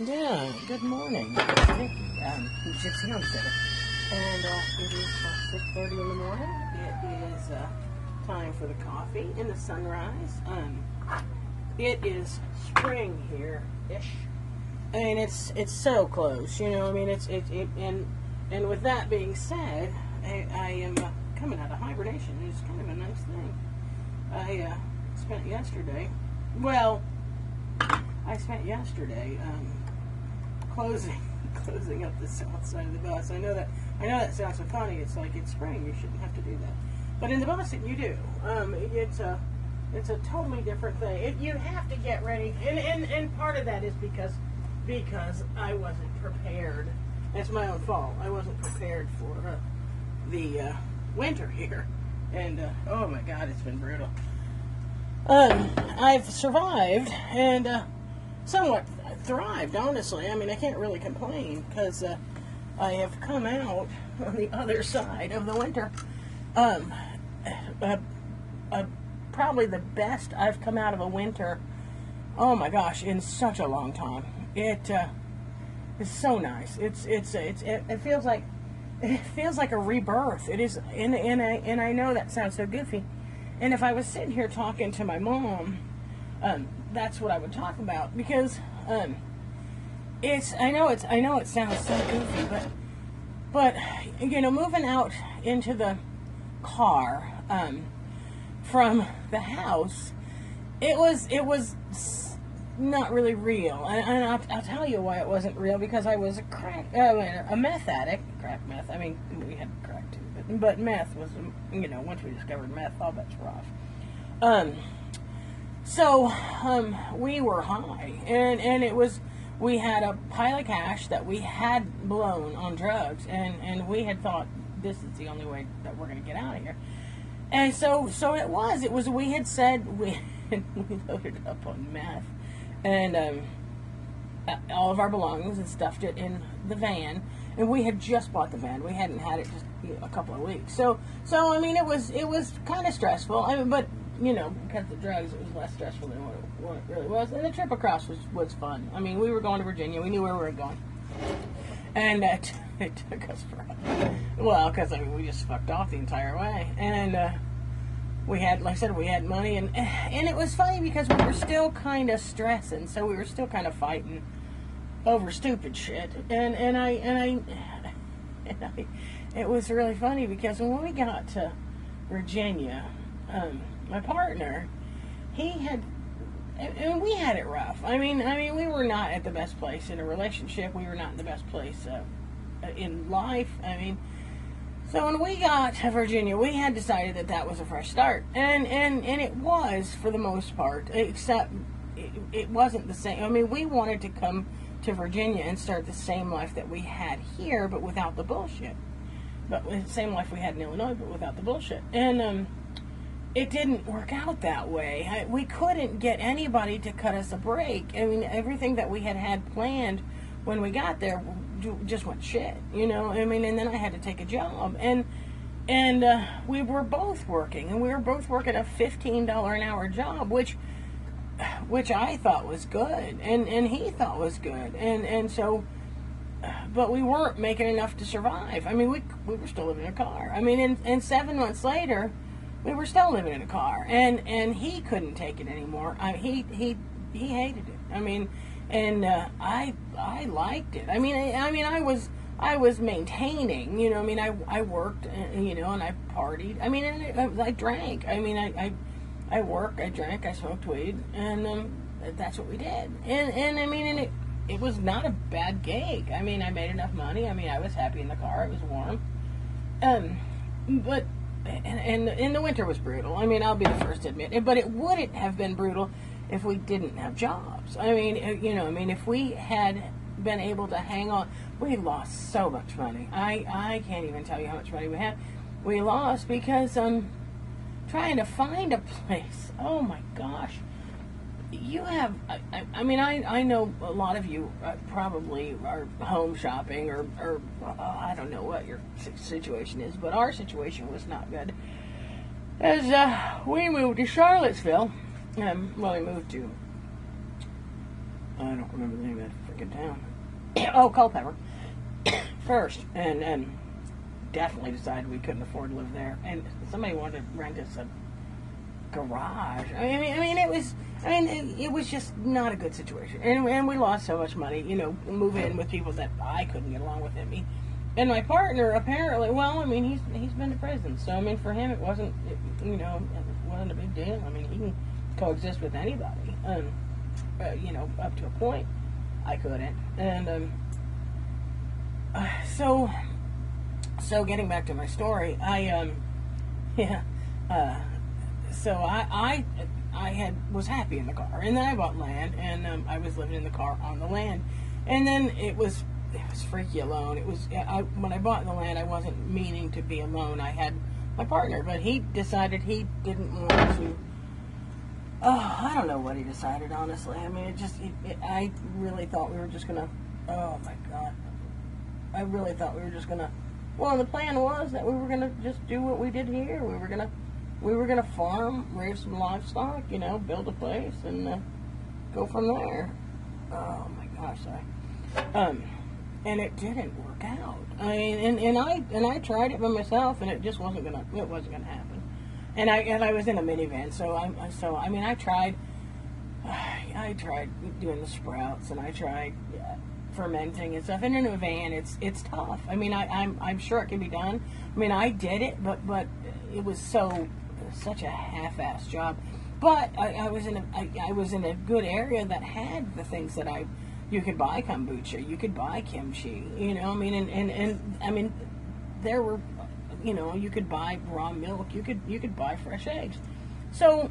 Yeah, good morning. Um, Gypsy Homesteader. And uh, it is uh, 6.30 in the morning. It is uh, time for the coffee and the sunrise. Um, it is spring here-ish. And it's it's so close, you know. I mean, it's it, it and and with that being said, I, I am uh, coming out of hibernation. It's kind of a nice thing. I uh, spent yesterday. Well, I spent yesterday um, closing closing up the south side of the bus. I know that I know that sounds so funny. It's like it's spring. You shouldn't have to do that, but in the bus, you do. Um, it's a it's a totally different thing. It, you have to get ready, and, and and part of that is because because I wasn't prepared. That's my own fault. I wasn't prepared for uh, the uh, winter here, and uh, oh my God, it's been brutal. Um, I've survived and uh, somewhat thrived, honestly. I mean, I can't really complain because uh, I have come out on the other side of the winter. Um, uh, uh, probably the best I've come out of a winter. Oh my gosh, in such a long time. It uh, is so nice. It's it's it's it, it feels like it feels like a rebirth. It is, and and I and I know that sounds so goofy. And if I was sitting here talking to my mom, um, that's what I would talk about because um, it's. I know it's. I know it sounds so goofy, but but you know, moving out into the car um, from the house, it was it was not really real, and, and I'll, I'll, tell you why it wasn't real because I was a crack, uh, a meth addict, crack meth. I mean, we had crack too, but, but meth was, you know, once we discovered meth, all bets were off. Um, so um, we were high, and and it was we had a pile of cash that we had blown on drugs, and and we had thought this is the only way that we're going to get out of here. And so so it was. It was we had said we we loaded up on meth and um, all of our belongings and stuffed it in the van. And we had just bought the van; we hadn't had it just a couple of weeks. So, so I mean, it was it was kind of stressful. I mean, but you know, because of the drugs, it was less stressful than what it, what it really was. And the trip across was was fun. I mean, we were going to Virginia; we knew where we were going, and uh, it took us for well, because I mean, we just fucked off the entire way, and. Uh, we had, like I said, we had money, and and it was funny because we were still kind of stressing, so we were still kind of fighting over stupid shit, and and I and I, and I it was really funny because when we got to Virginia, um, my partner, he had, and we had it rough. I mean, I mean, we were not at the best place in a relationship. We were not in the best place uh, in life. I mean so when we got to Virginia, we had decided that that was a fresh start, and and and it was for the most part, except it, wasn't the same. I mean, we wanted to come to Virginia and start the same life that we had here, but without the bullshit. But the same life we had in Illinois, but without the bullshit. And um, it didn't work out that way. We couldn't get anybody to cut us a break. I mean, everything that we had had planned when we got there just went shit, you know. I mean, and then I had to take a job, and and uh, we were both working, and we were both working a fifteen dollar an hour job, which which I thought was good, and and he thought was good, and and so. But we weren't making enough to survive. I mean, we we were still living in a car. I mean, and, and seven months later, we were still living in a car, and and he couldn't take it anymore. I, he he he hated it. I mean, and uh, I I liked it. I mean, I, I, mean, I was I was maintaining. You know, I mean, I I worked, uh, you know, and I partied. I mean, and I, I drank. I mean, I, I I worked, I drank, I smoked weed, and um, that's what we did. And and I mean, and it it was not a bad gig. I mean, I made enough money. I mean, I was happy in the car. It was warm. Um, but and, and and the winter was brutal. I mean, I'll be the first to admit. it, But it wouldn't have been brutal if we didn't have jobs. I mean, uh, you know, I mean, if we had been able to hang on, we lost so much money. I, I can't even tell you how much money we had. We lost because um, trying to find a place. Oh my gosh. You have, I, I mean, I, I know a lot of you uh, probably are home shopping or, or uh, I don't know what your situation is, but our situation was not good. As uh, we moved to Charlottesville, um, well, we moved to I don't remember the name of that freaking town. oh, Culpeper. First, and and definitely decided we couldn't afford to live there, and somebody wanted to rent us a garage. I mean, I mean, it was, I mean, it, it was just not a good situation, and, and we lost so much money. You know, moving in with people that I couldn't get along with. He, and my partner apparently, well, I mean, he's he's been to prison, so I mean, for him, it wasn't, it, you know, it wasn't a big deal. I mean, he can coexist with anybody, um, uh, you know, up to a point. I couldn't, and um, so, so getting back to my story, I um, yeah, uh, so I I I had was happy in the car, and then I bought land, and um, I was living in the car on the land, and then it was it was freaky alone. It was I, when I bought the land, I wasn't meaning to be alone. I had my partner, but he decided he didn't want to. Oh, I don't know what he decided. Honestly, I mean, it just it, it, I really thought we were just gonna. Oh my god, I really thought we were just gonna. Well, the plan was that we were gonna just do what we did here. We were gonna we were gonna farm, raise some livestock, you know, build a place, and uh, go from there. Oh my gosh, I. Um and it didn't work out. I mean, and, and I and I tried it by myself, and it just wasn't gonna it wasn't gonna happen. And I and I was in a minivan, so I so I mean I tried. I tried doing the sprouts, and I tried uh, fermenting and stuff. And in a van, it's it's tough. I mean, I, I'm I'm sure it can be done. I mean, I did it, but but it was so such a half-ass job. But I, I was in a I, I was in a good area that had the things that I you could buy kombucha, you could buy kimchi, you know, I mean, and, and, and I mean, there were, you know, you could buy raw milk, you could, you could buy fresh eggs. So,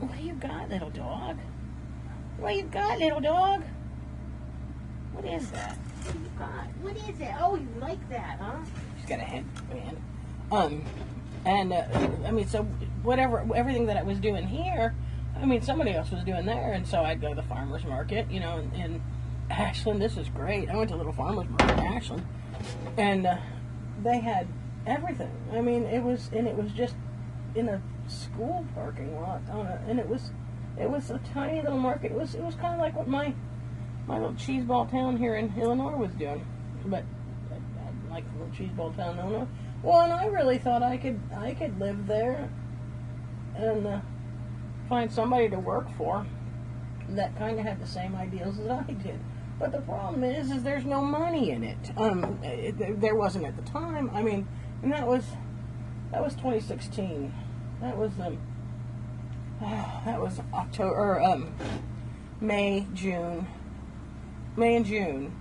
what do you got, little dog? What you got, little dog? What is that? What do you got? What is it? Oh, you like that, huh? She's got a headband. Um, and, uh, I mean, so whatever, everything that I was doing here, I mean, somebody else was doing there, and so I'd go to the farmer's market, you know, and, and Ashland, this is great. I went to Little Farmers Market in Ashland, and uh, they had everything. I mean, it was, and it was just in a school parking lot on a, and it was, it was a tiny little market. It was, it was kind of like what my, my little cheeseball town here in Illinois was doing, but I, like a little cheeseball town in Illinois. Well, and I really thought I could, I could live there, and uh, find somebody to work for that kind of had the same ideals as I did. But the problem is, is there's no money in it. Um, it, there wasn't at the time. I mean, and that was that was 2016. That was um, that was October or um, May, June, May and June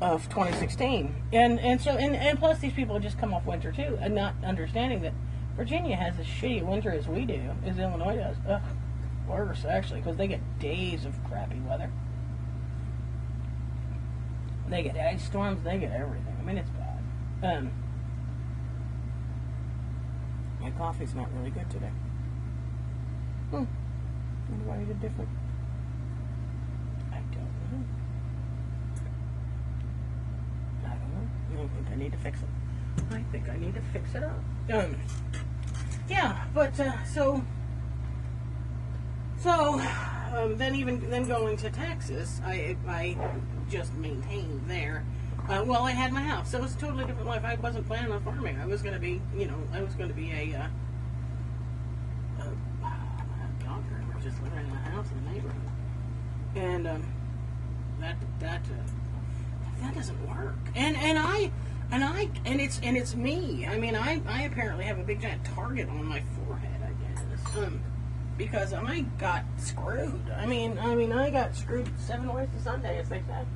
of 2016. And and so and, and plus these people just come off winter too, and not understanding that Virginia has as shitty winter as we do, as Illinois does. Ugh, worse actually, because they get days of crappy weather. They get ice storms. They get everything. I mean, it's bad. Um, my coffee's not really good today. Hmm. Wonder why you did different. I don't know. I don't know. I think I need to fix it. I think I need to fix it up. Um. Yeah, but uh, so so um, then even then going to Texas, I I just maintained there. Uh, well, I had my house, so it was a totally different life. I wasn't planning on farming. I was going to be, you know, I was going to be a, uh, a, a doctor, just living in a house in the neighborhood, and um, that that uh, that doesn't work. And and I and I and it's and it's me. I mean, I I apparently have a big giant target on my forehead. I guess. Um, because I got screwed. I mean, I mean, I got screwed seven ways to Sunday, as they said,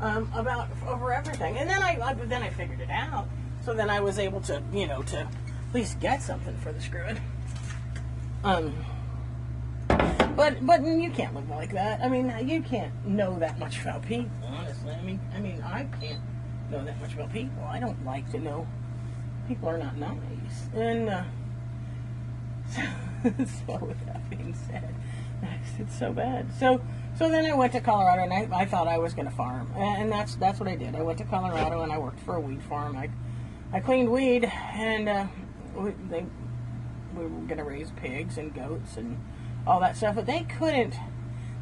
um, about over everything. And then I, I, then I figured it out. So then I was able to, you know, to at least get something for the screwed. Um, but but you can't live like that. I mean, you can't know that much about people. Honestly, I mean, I mean, I can't know that much about people. I don't like to know people are not nice, and uh, so, so with that being said, it's so bad. So so then I went to Colorado, and I, I thought I was going to farm, and that's that's what I did. I went to Colorado, and I worked for a weed farm. I I cleaned weed, and uh, we, they we were going to raise pigs and goats and all that stuff, but they couldn't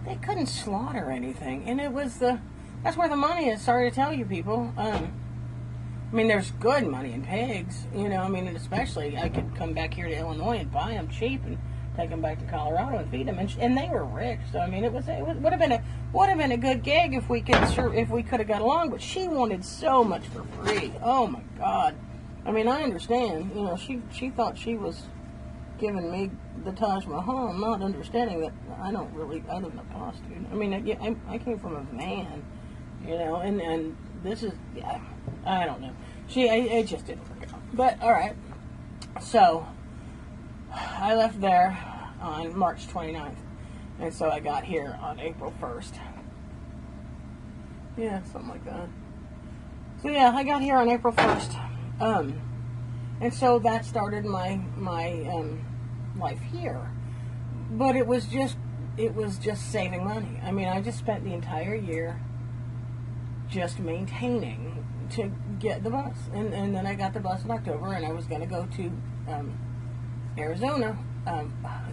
they couldn't slaughter anything, and it was the that's where the money is. Sorry to tell you, people. Um, I mean, there's good money in pigs, you know. I mean, especially I could come back here to Illinois and buy them cheap and take them back to Colorado and feed them, and, and they were rich. So I mean, it was it would have been a would have been a good gig if we could if we could have got along. But she wanted so much for free. Oh my God! I mean, I understand. You know, she she thought she was giving me the Taj Mahal, not understanding that I don't really I live in a prostitute. I mean, I, I came from a van, you know, and and this is yeah, I don't know. She it, it just didn't work out. But all right, so I left there on March 29th, and so I got here on April 1st. Yeah, something like that. So yeah, I got here on April 1st. Um, and so that started my my um, life here. But it was just it was just saving money. I mean, I just spent the entire year just maintaining to get the bus, and and then I got the bus in October, and I was going to go to um, Arizona. Um,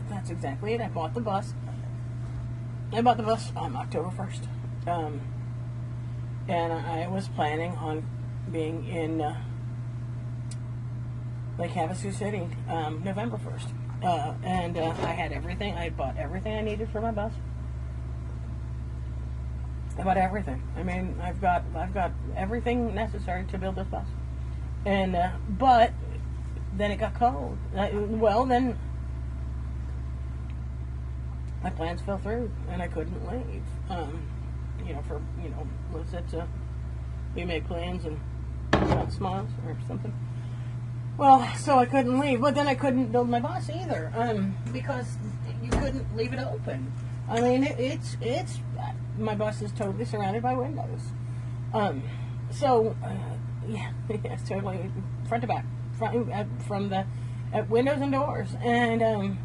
that's exactly it. I bought the bus. I bought the bus on October first, um, and I was planning on being in. Uh, Lake Havasu City, um, November 1st. Uh, and uh, I had everything. I had bought everything I needed for my bus. I bought everything. I mean, I've got I've got everything necessary to build this bus. And uh, but then it got cold. I, well, then my plans fell through, and I couldn't leave. Um, you know, for you know, was it uh, we make plans and smiles or something? Well, so I couldn't leave, but then I couldn't build my bus either, um, because you couldn't leave it open. I mean, it, it's it's my bus is totally surrounded by windows. Um, so uh, yeah, yes, totally front to back, front uh, from the uh, windows and doors, and um,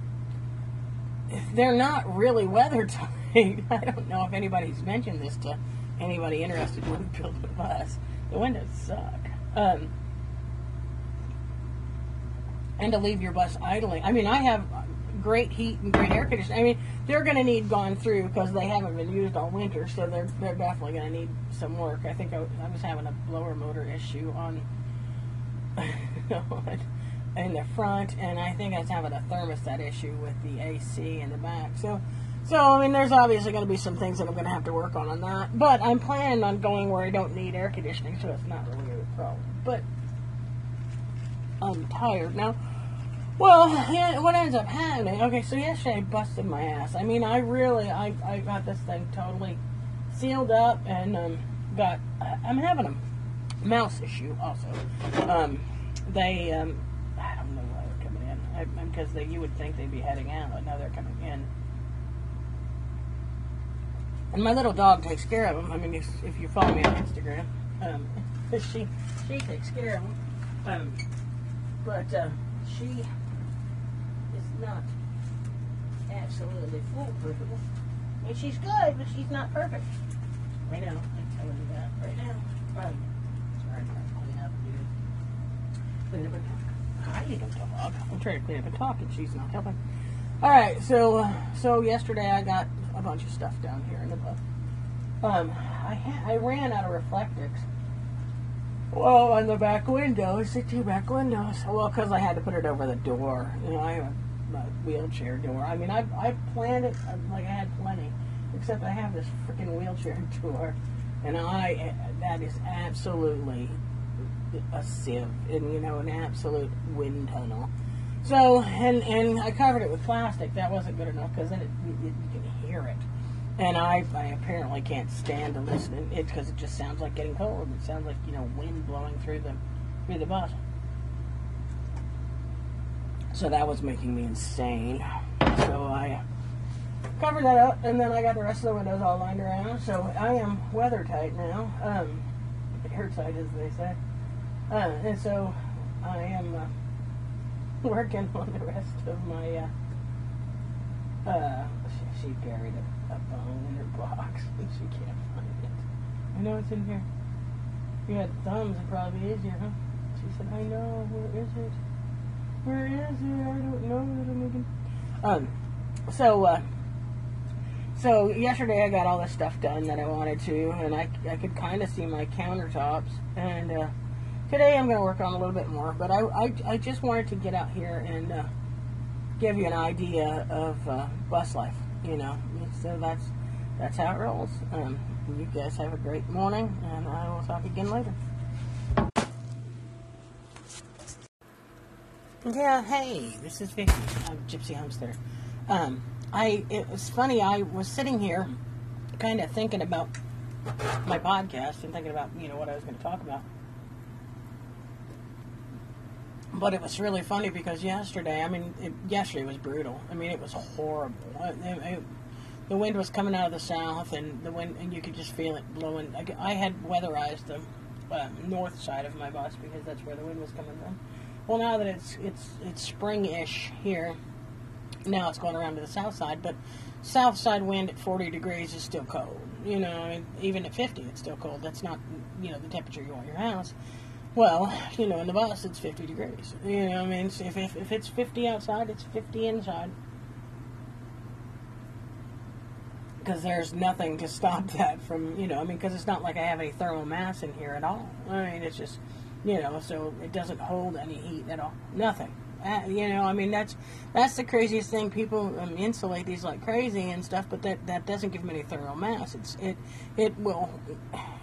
they're not really weather tight. I don't know if anybody's mentioned this to anybody interested in building a bus. The windows suck. Um, and to leave your bus idling. I mean, I have great heat and great air conditioning. I mean, they're going to need gone through because they haven't been used all winter, so they're they're definitely going to need some work. I think I, I was having a blower motor issue on in the front, and I think I was having a thermostat issue with the AC in the back. So. So, I mean, there's obviously going to be some things that I'm going to have to work on on that. But I'm planning on going where I don't need air conditioning, so it's not really a problem. But I'm tired now. Well, what ends up happening? Okay, so yesterday I busted my ass. I mean, I really, I, I got this thing totally sealed up and um, got. I'm having a mouse issue also. Um, they, um, I don't know why they're coming in because you would think they'd be heading out, but now they're coming in. And my little dog takes care of them. I mean, if, if you follow me on Instagram, um, she she takes care of them. Um, but uh, she not absolutely foolproof. I mean, she's good, but she's not perfect. I know. I'm telling you that right now. Sorry, I'm up, dude. Clean up and talk. I need to talk. I'm trying to clean up and talk, and she's not helping. All right, so uh, so yesterday I got a bunch of stuff down here in the book. Um, I I ran out of reflectix well, on the back windows, the two back windows. Well, because I had to put it over the door. You know, I have a, a wheelchair door. I mean, I I planned it uh, like I had plenty, except I have this freaking wheelchair door, and I that is absolutely a sieve, and you know, an absolute wind tunnel. So, and and I covered it with plastic. That wasn't good enough because then it, you, you can hear it. And I, I apparently can't stand to listen to it because it just sounds like getting cold. It sounds like you know wind blowing through the through the bus. So that was making me insane. So I covered that up, and then I got the rest of the windows all lined around. So I am weather tight now, um, airtight as they say. Uh, and so I am uh, working on the rest of my. Uh, uh, she, she buried it a bone in her box and she can't find it. I know it's in here. If you had thumbs, it'd probably be easier, huh? She said, I know. Where is it? Where is it? I don't know. Um, so, uh, so yesterday I got all the stuff done that I wanted to, and I, I could kind of see my countertops. And uh, today I'm going to work on a little bit more, but I, I, I just wanted to get out here and uh, give you an idea of uh, bus life, you know. So that's that's how it rolls. Um, you guys have a great morning, and I will talk again later. Yeah, hey, this is Vicky. I'm Gypsy Homesteader. Um, I it was funny. I was sitting here, kind of thinking about my podcast and thinking about you know what I was going to talk about. But it was really funny because yesterday, I mean, it, yesterday was brutal. I mean, it was horrible. It, it, the wind was coming out of the south, and the wind, and you could just feel it blowing. I, I had weatherized the uh, north side of my bus because that's where the wind was coming from. Well, now that it's it's it's spring-ish here, now it's going around to the south side, but south side wind at 40 degrees is still cold. You know, even at 50, it's still cold. That's not you know the temperature you want your house. Well, you know, in the bus it's 50 degrees. You know, I mean, if, if, if it's 50 outside, it's 50 inside. because there's nothing to stop that from, you know, I mean, because it's not like I have any thermal mass in here at all. I mean, it's just, you know, so it doesn't hold any heat at all. Nothing. Uh, you know, I mean, that's that's the craziest thing. People um, insulate these like crazy and stuff, but that that doesn't give them any thermal mass. It's it it will,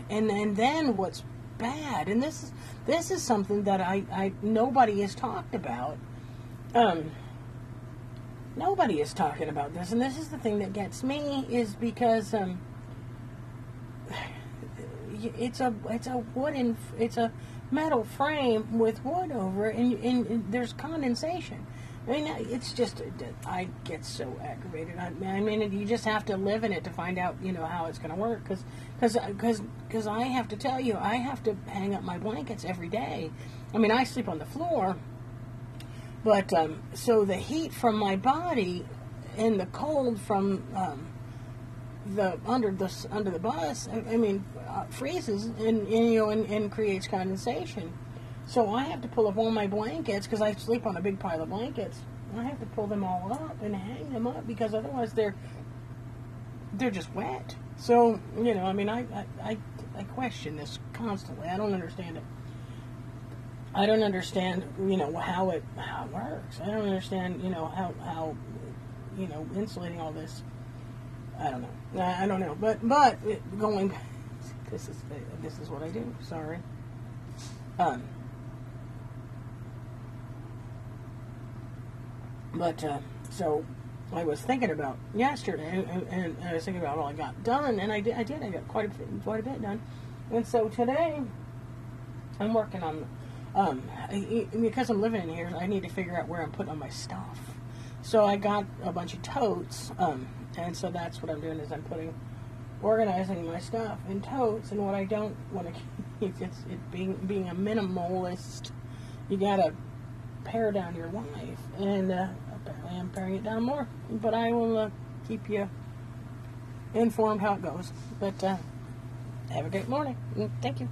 and and then what's bad, and this is this is something that I I nobody has talked about. Um, nobody is talking about this, and this is the thing that gets me is because um, it's a it's a wooden it's a metal frame with wood over it, and, and, and there's condensation. I mean, it's just I get so aggravated. I, I mean, you just have to live in it to find out, you know, how it's going to work. Because, because, because, because I have to tell you, I have to hang up my blankets every day. I mean, I sleep on the floor but um, so the heat from my body and the cold from um, the under the under the bus, I, I mean, uh, freezes and, and, you know and, and, creates condensation. So I have to pull up all my blankets because I sleep on a big pile of blankets. I have to pull them all up and hang them up because otherwise they're they're just wet. So you know, I mean, I I, I, I question this constantly. I don't understand it. I don't understand, you know, how it how it works. I don't understand, you know, how how you know insulating all this. I don't know. I, I don't know. But but it, going, this is this is what I do. Sorry. Um. But uh, so I was thinking about yesterday, and, and, I was thinking about all I got done, and I did. I did. I got quite a bit, quite a bit done, and so today I'm working on um, because I'm living in here, I need to figure out where I'm putting all my stuff. So I got a bunch of totes, um, and so that's what I'm doing is I'm putting, organizing my stuff in totes. And what I don't want to keep it's it being being a minimalist. You gotta pare down your life, and uh, apparently I'm paring it down more. But I will uh, keep you informed how it goes. But uh, have a great morning. Thank you.